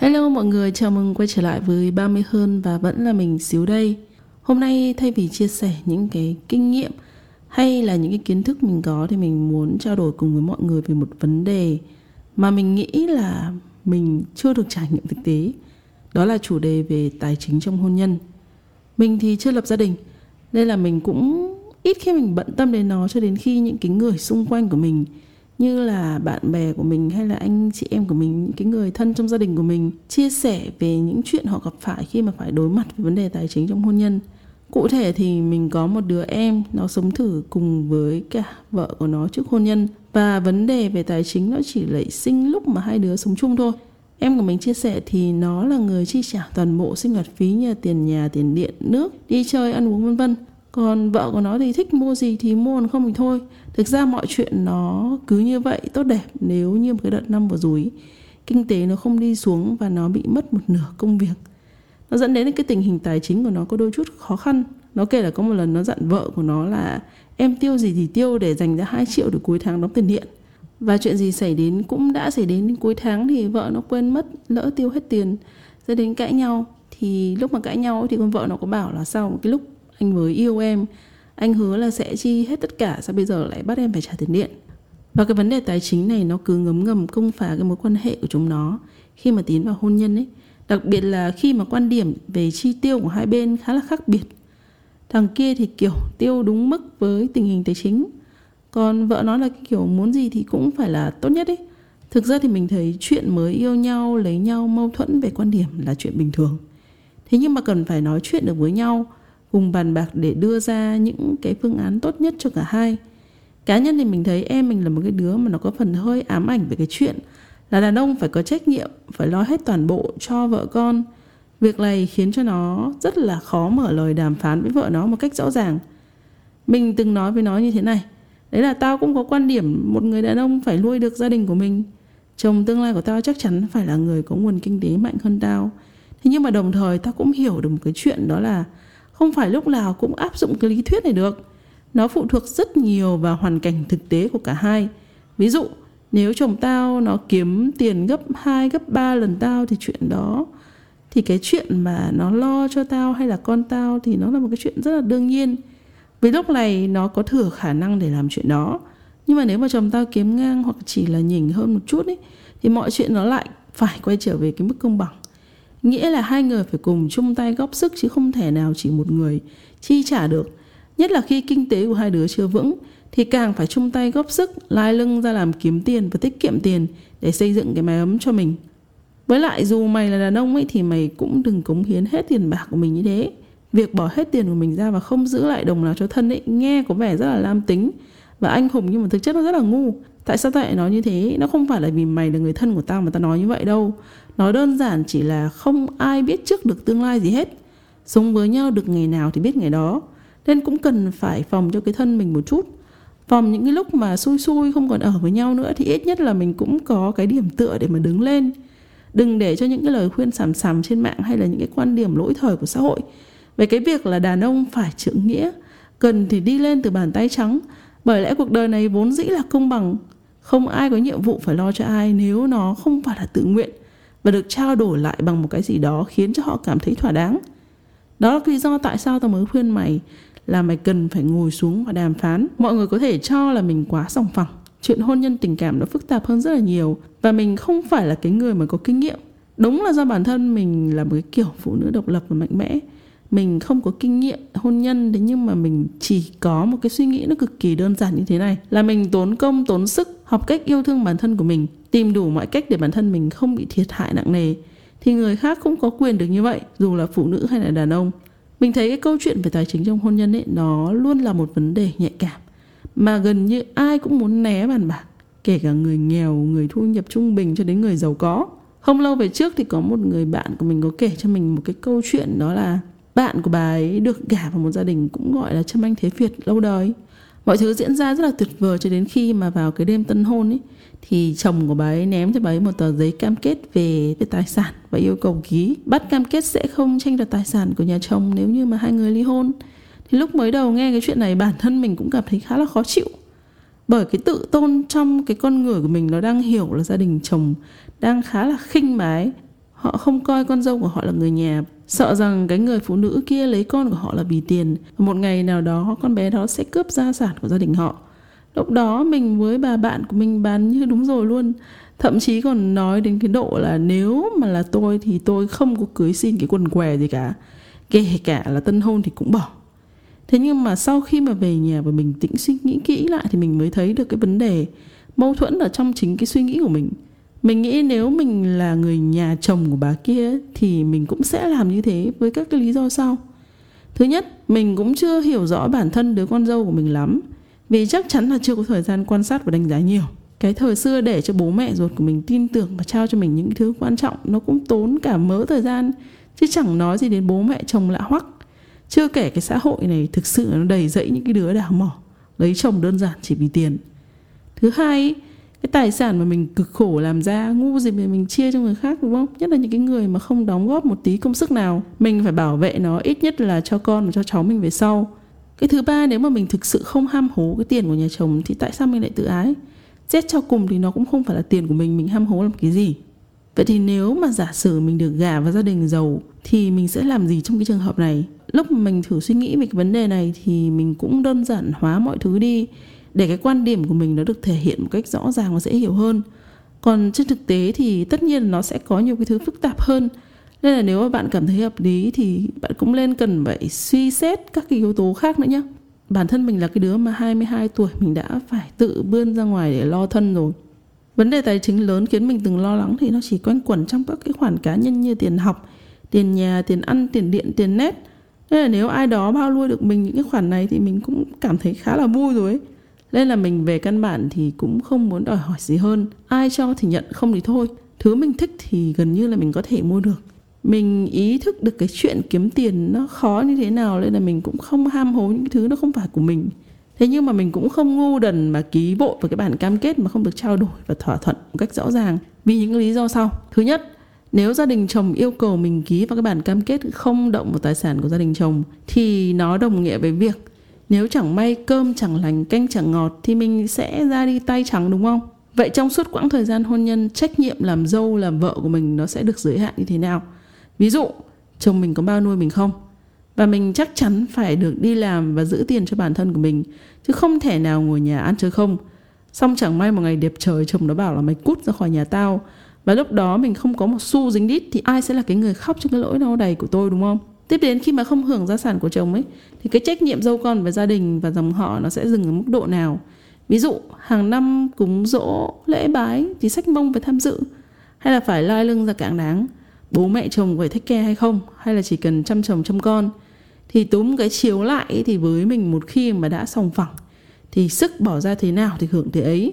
Hello mọi người, chào mừng quay trở lại với 30 hơn và vẫn là mình xíu đây. Hôm nay thay vì chia sẻ những cái kinh nghiệm hay là những cái kiến thức mình có thì mình muốn trao đổi cùng với mọi người về một vấn đề mà mình nghĩ là mình chưa được trải nghiệm thực tế. Đó là chủ đề về tài chính trong hôn nhân. Mình thì chưa lập gia đình nên là mình cũng ít khi mình bận tâm đến nó cho đến khi những cái người xung quanh của mình như là bạn bè của mình hay là anh chị em của mình cái người thân trong gia đình của mình chia sẻ về những chuyện họ gặp phải khi mà phải đối mặt với vấn đề tài chính trong hôn nhân. Cụ thể thì mình có một đứa em, nó sống thử cùng với cả vợ của nó trước hôn nhân. Và vấn đề về tài chính nó chỉ nảy sinh lúc mà hai đứa sống chung thôi. Em của mình chia sẻ thì nó là người chi trả toàn bộ sinh hoạt phí như tiền nhà, tiền điện, nước, đi chơi, ăn uống, vân vân. Còn vợ của nó thì thích mua gì thì mua còn không thì thôi. Thực ra mọi chuyện nó cứ như vậy, tốt đẹp nếu như một cái đợt năm vừa rồi kinh tế nó không đi xuống và nó bị mất một nửa công việc. Nó dẫn đến cái tình hình tài chính của nó có đôi chút khó khăn. Nó kể là có một lần nó dặn vợ của nó là, em tiêu gì thì tiêu để dành ra 2 triệu để cuối tháng đóng tiền điện. Và chuyện gì xảy đến cũng đã xảy đến. Đến cuối tháng thì vợ nó quên mất, lỡ tiêu hết tiền dẫn đến cãi nhau. Thì lúc mà cãi nhau thì con vợ nó có bảo là sau một cái lúc anh mới yêu em, anh hứa là sẽ chi hết tất cả, sao bây giờ lại bắt em phải trả tiền điện? Và cái vấn đề tài chính này nó cứ ngấm ngầm công phá cái mối quan hệ của chúng nó khi mà tiến vào hôn nhân ấy. Đặc biệt là khi mà quan điểm về chi tiêu của hai bên khá là khác biệt. Thằng kia thì kiểu tiêu đúng mức với tình hình tài chính, còn vợ nó là cái kiểu muốn gì thì cũng phải là tốt nhất ấy. Thực ra thì mình thấy chuyện mới yêu nhau, lấy nhau, mâu thuẫn về quan điểm là chuyện bình thường. Thế nhưng mà cần phải nói chuyện được với nhau, cùng bàn bạc để đưa ra những cái phương án tốt nhất cho cả hai cá nhân thì mình thấy em mình là một cái đứa mà nó có phần hơi ám ảnh về cái chuyện là đàn ông phải có trách nhiệm, phải lo hết toàn bộ cho vợ con. Việc này khiến cho nó rất là khó mở lời đàm phán với vợ nó một cách rõ ràng. Mình từng nói với nó như thế này, đấy là tao cũng có quan điểm một người đàn ông phải nuôi được gia đình của mình. Chồng tương lai của tao chắc chắn phải là người có nguồn kinh tế mạnh hơn tao. Thế nhưng mà đồng thời tao cũng hiểu được một cái chuyện đó là không phải lúc nào cũng áp dụng cái lý thuyết này được nó phụ thuộc rất nhiều vào hoàn cảnh thực tế của cả hai. Ví dụ nếu chồng tao nó kiếm tiền gấp 2, gấp 3 lần tao thì chuyện đó thì cái chuyện mà nó lo cho tao hay là con tao thì nó là một cái chuyện rất là đương nhiên. Vì lúc này nó có thừa khả năng để làm chuyện đó. Nhưng mà nếu mà chồng tao kiếm ngang hoặc chỉ là nhỉnh hơn một chút ấy thì mọi chuyện nó lại phải quay trở về cái mức công bằng. Nghĩa là hai người phải cùng chung tay góp sức chứ không thể nào chỉ một người chi trả được nhất là khi kinh tế của hai đứa chưa vững, thì càng phải chung tay góp sức, lai lưng ra làm kiếm tiền và tiết kiệm tiền để xây dựng cái mái ấm cho mình. Với lại dù mày là đàn ông ấy thì mày cũng đừng cống hiến hết tiền bạc của mình như thế. Việc bỏ hết tiền của mình ra và không giữ lại đồng nào cho thân ấy nghe có vẻ rất là lam tính. Và anh hùng nhưng mà thực chất nó rất là ngu. Tại sao tao lại nói như thế? Nó không phải là vì mày là người thân của tao mà tao nói như vậy đâu. Nó đơn giản chỉ là không ai biết trước được tương lai gì hết. Sống với nhau được ngày nào thì biết ngày đó nên cũng cần phải phòng cho cái thân mình một chút. Phòng những cái lúc mà xui xui, không còn ở với nhau nữa thì ít nhất là mình cũng có cái điểm tựa để mà đứng lên. Đừng để cho những cái lời khuyên sàm sàm trên mạng hay là những cái quan điểm lỗi thời của xã hội về cái việc là đàn ông phải trưởng nghĩa, cần thì đi lên từ bàn tay trắng. Bởi lẽ cuộc đời này vốn dĩ là công bằng, không ai có nhiệm vụ phải lo cho ai nếu nó không phải là tự nguyện và được trao đổi lại bằng một cái gì đó khiến cho họ cảm thấy thỏa đáng. Đó là lý do tại sao tao mới khuyên mày là mày cần phải ngồi xuống và đàm phán. Mọi người có thể cho là mình quá sòng phẳng. Chuyện hôn nhân tình cảm nó phức tạp hơn rất là nhiều và mình không phải là cái người mà có kinh nghiệm. Đúng là do bản thân mình là một cái kiểu phụ nữ độc lập và mạnh mẽ. Mình không có kinh nghiệm hôn nhân, thế nhưng mà mình chỉ có một cái suy nghĩ nó cực kỳ đơn giản như thế này, là mình tốn công, tốn sức, học cách yêu thương bản thân của mình, tìm đủ mọi cách để bản thân mình không bị thiệt hại nặng nề. Thì người khác cũng có quyền được như vậy, dù là phụ nữ hay là đàn ông mình thấy cái câu chuyện về tài chính trong hôn nhân ấy, nó luôn là một vấn đề nhạy cảm, mà gần như ai cũng muốn né bàn bạc, kể cả người nghèo, người thu nhập trung bình cho đến người giàu có. Không lâu về trước thì có một người bạn của mình có kể cho mình một cái câu chuyện, đó là bạn của bà ấy được gả vào một gia đình cũng gọi là châm anh thế việt lâu đời mọi thứ diễn ra rất là tuyệt vời cho đến khi mà vào cái đêm tân hôn ấy thì chồng của bà ấy ném cho bà ấy một tờ giấy cam kết về, về tài sản và yêu cầu ký. Bắt cam kết sẽ không tranh đoạt tài sản của nhà chồng nếu như mà hai người ly hôn. Thì lúc mới đầu nghe cái chuyện này bản thân mình cũng cảm thấy khá là khó chịu. Bởi cái tự tôn trong cái con người của mình nó đang hiểu là gia đình chồng đang khá là khinh bà ấy họ không coi con dâu của họ là người nhà sợ rằng cái người phụ nữ kia lấy con của họ là vì tiền. Một ngày nào đó, con bé đó sẽ cướp gia sản của gia đình họ. Lúc đó, mình với bà bạn của mình bán như đúng rồi luôn. Thậm chí còn nói đến cái độ là nếu mà là tôi thì tôi không có cưới xin cái quần què gì cả. Kể cả là tân hôn thì cũng bỏ. Thế nhưng mà sau khi mà về nhà và mình tĩnh suy nghĩ kỹ lại thì mình mới thấy được cái vấn đề mâu thuẫn ở trong chính cái suy nghĩ của mình mình nghĩ nếu mình là người nhà chồng của bà kia thì mình cũng sẽ làm như thế với các cái lý do sau. Thứ nhất, mình cũng chưa hiểu rõ bản thân đứa con dâu của mình lắm, vì chắc chắn là chưa có thời gian quan sát và đánh giá nhiều. Cái thời xưa để cho bố mẹ ruột của mình tin tưởng và trao cho mình những thứ quan trọng, nó cũng tốn cả mớ thời gian, chứ chẳng nói gì đến bố mẹ chồng lạ hoắc. Chưa kể cái xã hội này thực sự nó đầy dẫy những cái đứa đào mỏ, lấy chồng đơn giản chỉ vì tiền. Thứ hai cái tài sản mà mình cực khổ làm ra, ngu gì mà mình chia cho người khác, đúng không? Nhất là những cái người mà không đóng góp một tí công sức nào, mình phải bảo vệ nó ít nhất là cho con và cho cháu mình về sau. Cái thứ ba, nếu mà mình thực sự không ham hố cái tiền của nhà chồng thì tại sao mình lại tự ái? Xét cho cùng thì nó cũng không phải là tiền của mình mình ham hố làm cái gì. Vậy thì nếu mà giả sử mình được gả vào gia đình giàu thì mình sẽ làm gì trong cái trường hợp này? Lúc mà mình thử suy nghĩ về cái vấn đề này thì mình cũng đơn giản hóa mọi thứ đi để cái quan điểm của mình nó được thể hiện một cách rõ ràng và dễ hiểu hơn. Còn trên thực tế thì tất nhiên nó sẽ có nhiều cái thứ phức tạp hơn. Nên là nếu mà bạn cảm thấy hợp lý thì bạn cũng nên cần phải suy xét các cái yếu tố khác nữa nhé bản thân mình là cái đứa mà 22 tuổi, mình đã phải tự bươn ra ngoài để lo thân rồi. Vấn đề tài chính lớn khiến mình từng lo lắng thì nó chỉ quanh quẩn trong các cái khoản cá nhân như tiền học, tiền nhà, tiền ăn, tiền điện, tiền nét nên là nếu ai đó bao nuôi được mình những cái khoản này thì mình cũng cảm thấy khá là vui rồi ấy nên là mình về căn bản thì cũng không muốn đòi hỏi gì hơn. Ai cho thì nhận, không thì thôi. Thứ mình thích thì gần như là mình có thể mua được. Mình ý thức được cái chuyện kiếm tiền nó khó như thế nào nên là mình cũng không ham hố những thứ nó không phải của mình. Thế nhưng mà mình cũng không ngu đần mà ký vội vào cái bản cam kết mà không được trao đổi và thỏa thuận một cách rõ ràng. Vì những lý do sau. Thứ nhất, nếu gia đình chồng yêu cầu mình ký vào cái bản cam kết không động vào tài sản của gia đình chồng thì nó đồng nghĩa với việc nếu chẳng may cơm chẳng lành, canh chẳng ngọt thì mình sẽ ra đi tay trắng, đúng không? Vậy trong suốt quãng thời gian hôn nhân, trách nhiệm làm dâu, làm vợ của mình nó sẽ được giới hạn như thế nào? Ví dụ, chồng mình có bao nuôi mình không? Và mình chắc chắn phải được đi làm và giữ tiền cho bản thân của mình, chứ không thể nào ngồi nhà ăn chơi không. Xong chẳng may một ngày đẹp trời, chồng nó bảo là mày cút ra khỏi nhà tao. Và lúc đó mình không có một xu dính đít thì ai sẽ là cái người khóc cho cái lỗi đau đầy của tôi, đúng không? Tiếp đến khi mà không hưởng gia sản của chồng ấy, thì cái trách nhiệm dâu con với gia đình và dòng họ nó sẽ dừng ở mức độ nào? Ví dụ, hàng năm cúng dỗ, lễ bái thì sách mông phải tham dự, hay là phải lai lưng ra cảng đáng? Bố mẹ chồng phải thích care hay không? Hay là chỉ cần chăm chồng chăm con? Thì túm cái chiếu lại thì với mình một khi mà đã sòng phẳng, thì sức bỏ ra thế nào thì hưởng thế ấy?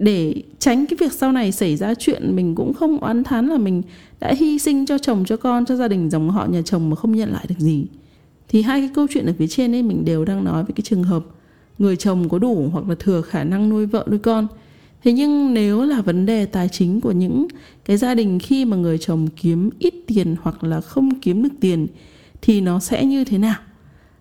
Để tránh cái việc sau này xảy ra chuyện, mình cũng không oán thán là mình đã hy sinh cho chồng, cho con, cho gia đình, dòng họ, nhà chồng mà không nhận lại được gì. Thì hai cái câu chuyện ở phía trên ấy, mình đều đang nói về cái trường hợp người chồng có đủ hoặc là thừa khả năng nuôi vợ, nuôi con. Thế nhưng nếu là vấn đề tài chính của những cái gia đình khi mà người chồng kiếm ít tiền hoặc là không kiếm được tiền, thì nó sẽ như thế nào?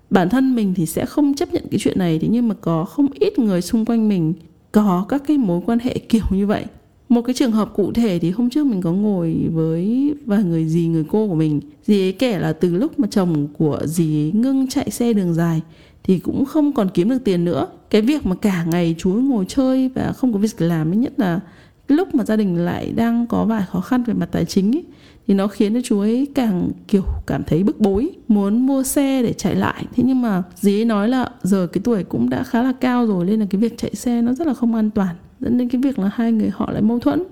Bản thân mình thì sẽ không chấp nhận cái chuyện này, thế nhưng mà có không ít người xung quanh mình có các cái mối quan hệ kiểu như vậy. Một cái trường hợp cụ thể thì hôm trước mình có ngồi với vài người dì người cô của mình. Dì ấy kể là từ lúc mà chồng của dì ấy ngưng chạy xe đường dài thì cũng không còn kiếm được tiền nữa. Cái việc mà cả ngày chú ngồi chơi và không có việc làm ấy nhất là lúc mà gia đình lại đang có vài khó khăn về mặt tài chính ấy, thì nó khiến cho chú ấy càng, kiểu, cảm thấy bức bối, muốn mua xe để chạy lại. Thế nhưng mà dì ấy nói là giờ cái tuổi cũng đã khá là cao rồi, nên là cái việc chạy xe nó rất là không an toàn, dẫn đến cái việc là hai người họ lại mâu thuẫn.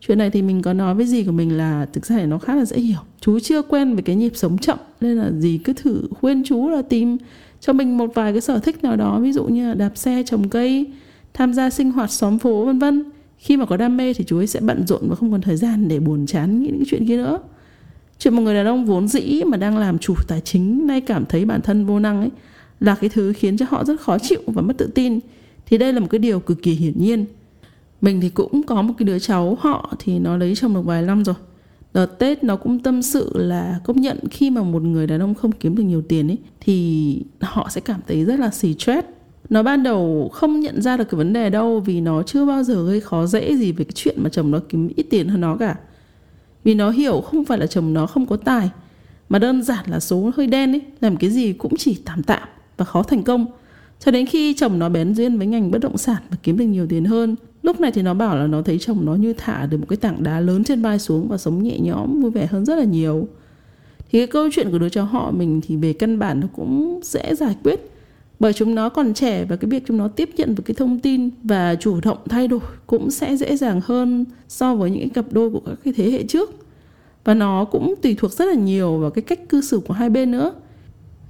Chuyện này thì mình có nói với dì của mình là thực ra thì nó khá là dễ hiểu. Chú chưa quen với cái nhịp sống chậm, nên là dì cứ thử khuyên chú là tìm cho mình một vài cái sở thích nào đó, ví dụ như là đạp xe, trồng cây, tham gia sinh hoạt xóm phố, vân vân khi mà có đam mê thì chú ấy sẽ bận rộn và không còn thời gian để buồn chán nghĩ những cái chuyện kia nữa. Chuyện một người đàn ông vốn dĩ mà đang làm chủ tài chính, nay cảm thấy bản thân vô năng ấy, là cái thứ khiến cho họ rất khó chịu và mất tự tin. Thì đây là một cái điều cực kỳ hiển nhiên. Mình thì cũng có một cái đứa cháu, họ thì nó lấy chồng được vài năm rồi. Đợt tết nó cũng tâm sự là công nhận khi mà một người đàn ông không kiếm được nhiều tiền ấy, thì họ sẽ cảm thấy rất là xì stress nó ban đầu không nhận ra được cái vấn đề đâu vì nó chưa bao giờ gây khó dễ gì về cái chuyện mà chồng nó kiếm ít tiền hơn nó cả. Vì nó hiểu không phải là chồng nó không có tài, mà đơn giản là số hơi đen ấy, làm cái gì cũng chỉ tạm tạm và khó thành công. Cho đến khi chồng nó bén duyên với ngành bất động sản và kiếm được nhiều tiền hơn, lúc này thì nó bảo là nó thấy chồng nó như thả được một cái tảng đá lớn trên vai xuống và sống nhẹ nhõm, vui vẻ hơn rất là nhiều. Thì cái câu chuyện của đứa cháu họ mình thì về căn bản nó cũng dễ giải quyết bởi chúng nó còn trẻ và cái việc chúng nó tiếp nhận được cái thông tin và chủ động thay đổi cũng sẽ dễ dàng hơn so với những cái cặp đôi của các cái thế hệ trước. Và nó cũng tùy thuộc rất là nhiều vào cái cách cư xử của hai bên nữa.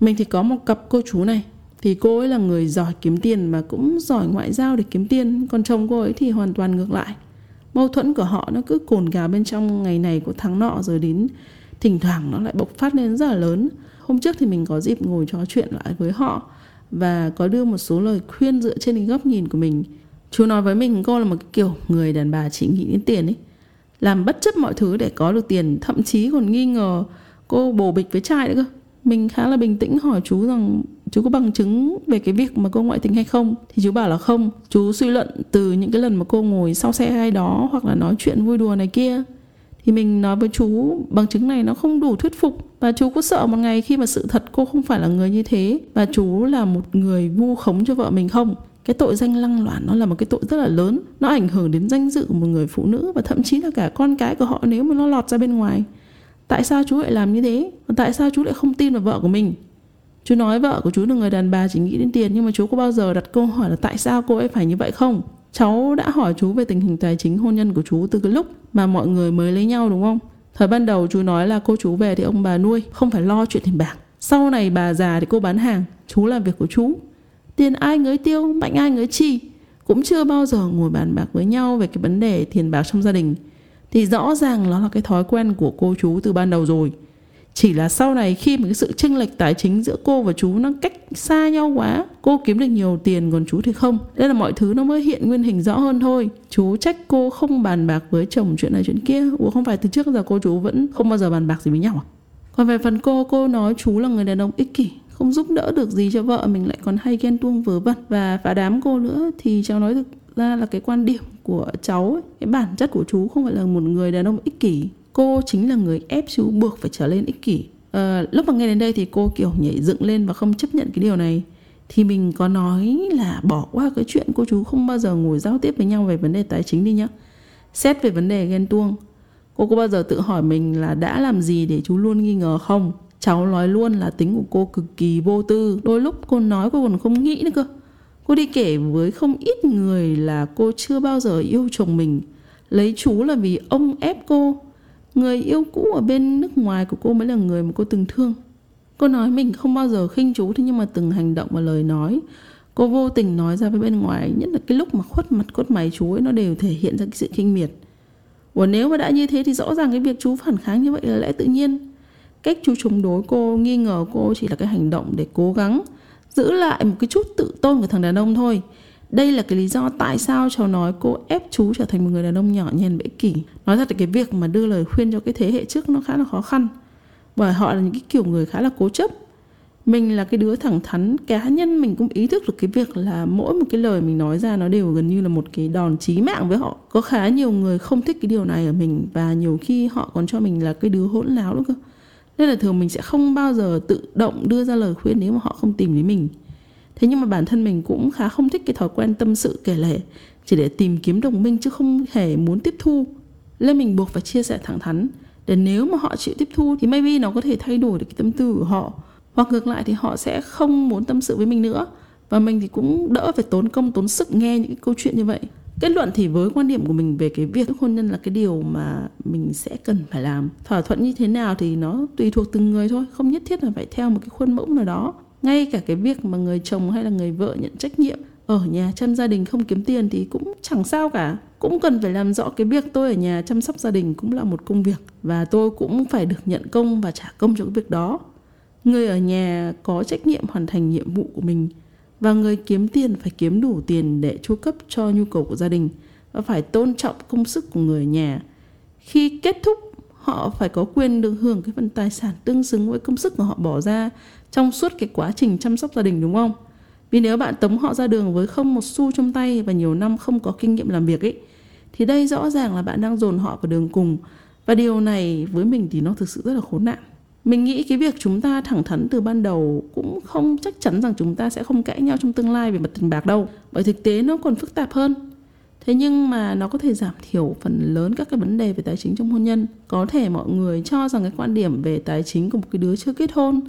Mình thì có một cặp cô chú này, thì cô ấy là người giỏi kiếm tiền mà cũng giỏi ngoại giao để kiếm tiền. Còn chồng cô ấy thì hoàn toàn ngược lại. Mâu thuẫn của họ nó cứ cồn cào bên trong ngày này của tháng nọ rồi đến thỉnh thoảng nó lại bộc phát lên rất là lớn. Hôm trước thì mình có dịp ngồi trò chuyện lại với họ và có đưa một số lời khuyên dựa trên cái góc nhìn của mình. Chú nói với mình cô là một cái kiểu người đàn bà chỉ nghĩ đến tiền ấy, làm bất chấp mọi thứ để có được tiền. Thậm chí còn nghi ngờ cô bồ bịch với trai nữa cơ. Mình khá là bình tĩnh hỏi chú rằng chú có bằng chứng về cái việc mà cô ngoại tình hay không? Thì chú bảo là không. Chú suy luận từ những cái lần mà cô ngồi sau xe ai đó hoặc là nói chuyện vui đùa này kia thì mình nói với chú, bằng chứng này nó không đủ thuyết phục và chú có sợ một ngày khi mà sự thật cô không phải là người như thế và chú là một người vu khống cho vợ mình không? Cái tội danh lăng loạn nó là một cái tội rất là lớn. Nó ảnh hưởng đến danh dự của một người phụ nữ và thậm chí là cả con cái của họ nếu mà nó lọt ra bên ngoài. Tại sao chú lại làm như thế? Và tại sao chú lại không tin vào vợ của mình? Chú nói vợ của chú là người đàn bà chỉ nghĩ đến tiền nhưng mà chú có bao giờ đặt câu hỏi là tại sao cô ấy phải như vậy không? Cháu đã hỏi chú về tình hình tài chính hôn nhân của chú từ cái lúc mà mọi người mới lấy nhau, đúng không? Thời ban đầu chú nói là cô chú về thì ông bà nuôi, không phải lo chuyện tiền bạc. Sau này bà già thì cô bán hàng, chú làm việc của chú. Tiền ai ngới tiêu, mạnh ai ngới chi? Cũng chưa bao giờ ngồi bàn bạc với nhau về cái vấn đề tiền bạc trong gia đình. Thì rõ ràng nó là cái thói quen của cô chú từ ban đầu rồi chỉ là sau này khi mà cái sự chênh lệch tài chính giữa cô và chú nó cách xa nhau quá cô kiếm được nhiều tiền còn chú thì không. Đây là mọi thứ nó mới hiện nguyên hình rõ hơn thôi. Chú trách cô không bàn bạc với chồng chuyện này chuyện kia. Ủa không phải từ trước giờ cô chú vẫn không bao giờ bàn bạc gì với nhau à? Còn về phần cô cô nói chú là người đàn ông ích kỷ không giúp đỡ được gì cho vợ mình lại còn hay ghen tuông vớ vẩn. Và phá đám cô nữa thì cháu nói thực ra là cái quan điểm của cháu ấy, cái bản chất của chú không phải là một người đàn ông ích kỷ cô chính là người ép chú buộc phải trở lên ích kỷ. À, lúc mà nghe đến đây thì cô kiểu nhảy dựng lên và không chấp nhận cái điều này. Thì mình có nói là bỏ qua cái chuyện cô chú không bao giờ ngồi giao tiếp với nhau về vấn đề tài chính đi nhá. Xét về vấn đề ghen tuông cô có bao giờ tự hỏi mình là đã làm gì để chú luôn nghi ngờ không? Cháu nói luôn là tính của cô cực kỳ vô tư. Đôi lúc cô nói cô còn không nghĩ nữa cơ. Cô đi kể với không ít người là cô chưa bao giờ yêu chồng mình. Lấy chú là vì ông ép cô người yêu cũ ở bên nước ngoài của cô mới là người mà cô từng thương. Cô nói mình không bao giờ khinh chú, thế nhưng mà từng hành động và lời nói, cô vô tình nói ra với bên ngoài, nhất là cái lúc mà khuất mặt, khuất mày chú ấy, nó đều thể hiện ra cái sự khinh miệt. Ủa, nếu mà đã như thế thì rõ ràng cái việc chú phản kháng như vậy là lẽ tự nhiên. Cách chú chống đối cô, nghi ngờ cô chỉ là cái hành động để cố gắng giữ lại một cái chút tự tôn của thằng đàn ông thôi đây là cái lý do tại sao cháu nói cô ép chú trở thành một người đàn ông nhỏ nhen bẽ kỷ. Nói thật là cái việc mà đưa lời khuyên cho cái thế hệ trước nó khá là khó khăn, bởi họ là những cái kiểu người khá là cố chấp. Mình là cái đứa thẳng thắn, cá nhân mình cũng ý thức được cái việc là mỗi một cái lời mình nói ra nó đều gần như là một cái đòn chí mạng với họ. Có khá nhiều người không thích cái điều này ở mình và nhiều khi họ còn cho mình là cái đứa hỗn láo nữa cơ. Nên là thường mình sẽ không bao giờ tự động đưa ra lời khuyên nếu mà họ không tìm đến mình thế nhưng mà bản thân mình cũng khá không thích cái thói quen tâm sự kể lể, chỉ để tìm kiếm đồng minh chứ không hề muốn tiếp thu. Nên mình buộc phải chia sẻ thẳng thắn, để nếu mà họ chịu tiếp thu thì maybe nó có thể thay đổi được cái tâm tư của họ. Hoặc ngược lại thì họ sẽ không muốn tâm sự với mình nữa. Và mình thì cũng đỡ phải tốn công, tốn sức nghe những cái câu chuyện như vậy. Kết luận thì với quan điểm của mình về cái việc hôn nhân là cái điều mà mình sẽ cần phải làm. Thỏa thuận như thế nào thì nó tùy thuộc từng người thôi, không nhất thiết là phải theo một cái khuôn mẫu nào đó ngay cả cái việc mà người chồng hay là người vợ nhận trách nhiệm ở nhà chăm gia đình không kiếm tiền thì cũng chẳng sao cả. Cũng cần phải làm rõ cái việc tôi ở nhà chăm sóc gia đình cũng là một công việc và tôi cũng phải được nhận công và trả công cho cái việc đó. Người ở nhà có trách nhiệm hoàn thành nhiệm vụ của mình và người kiếm tiền phải kiếm đủ tiền để chu cấp cho nhu cầu của gia đình và phải tôn trọng công sức của người ở nhà. Khi kết thúc họ phải có quyền được hưởng cái phần tài sản tương xứng với công sức mà họ bỏ ra trong suốt cái quá trình chăm sóc gia đình, đúng không? Vì nếu bạn tống họ ra đường với không một xu trong tay và nhiều năm không có kinh nghiệm làm việc ấy, thì đây rõ ràng là bạn đang dồn họ vào đường cùng. Và điều này với mình thì nó thực sự rất là khốn nạn. Mình nghĩ cái việc chúng ta thẳng thắn từ ban đầu cũng không chắc chắn rằng chúng ta sẽ không cãi nhau trong tương lai về mặt tiền bạc đâu. Bởi thực tế nó còn phức tạp hơn thế nhưng mà nó có thể giảm thiểu phần lớn các cái vấn đề về tài chính trong hôn nhân. Có thể mọi người cho rằng cái quan điểm về tài chính của một cái đứa chưa kết hôn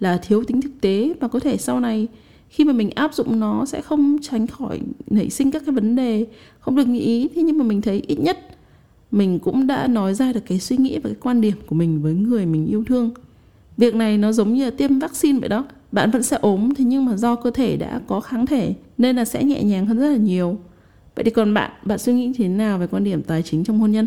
là thiếu tính thực tế và có thể sau này khi mà mình áp dụng nó sẽ không tránh khỏi nảy sinh các cái vấn đề không được như ý. Thế nhưng mà mình thấy ít nhất mình cũng đã nói ra được cái suy nghĩ và cái quan điểm của mình với người mình yêu thương. Việc này nó giống như là tiêm vaccine vậy đó. Bạn vẫn sẽ ốm, thế nhưng mà do cơ thể đã có kháng thể nên là sẽ nhẹ nhàng hơn rất là nhiều vậy thì còn bạn bạn suy nghĩ thế nào về quan điểm tài chính trong hôn nhân?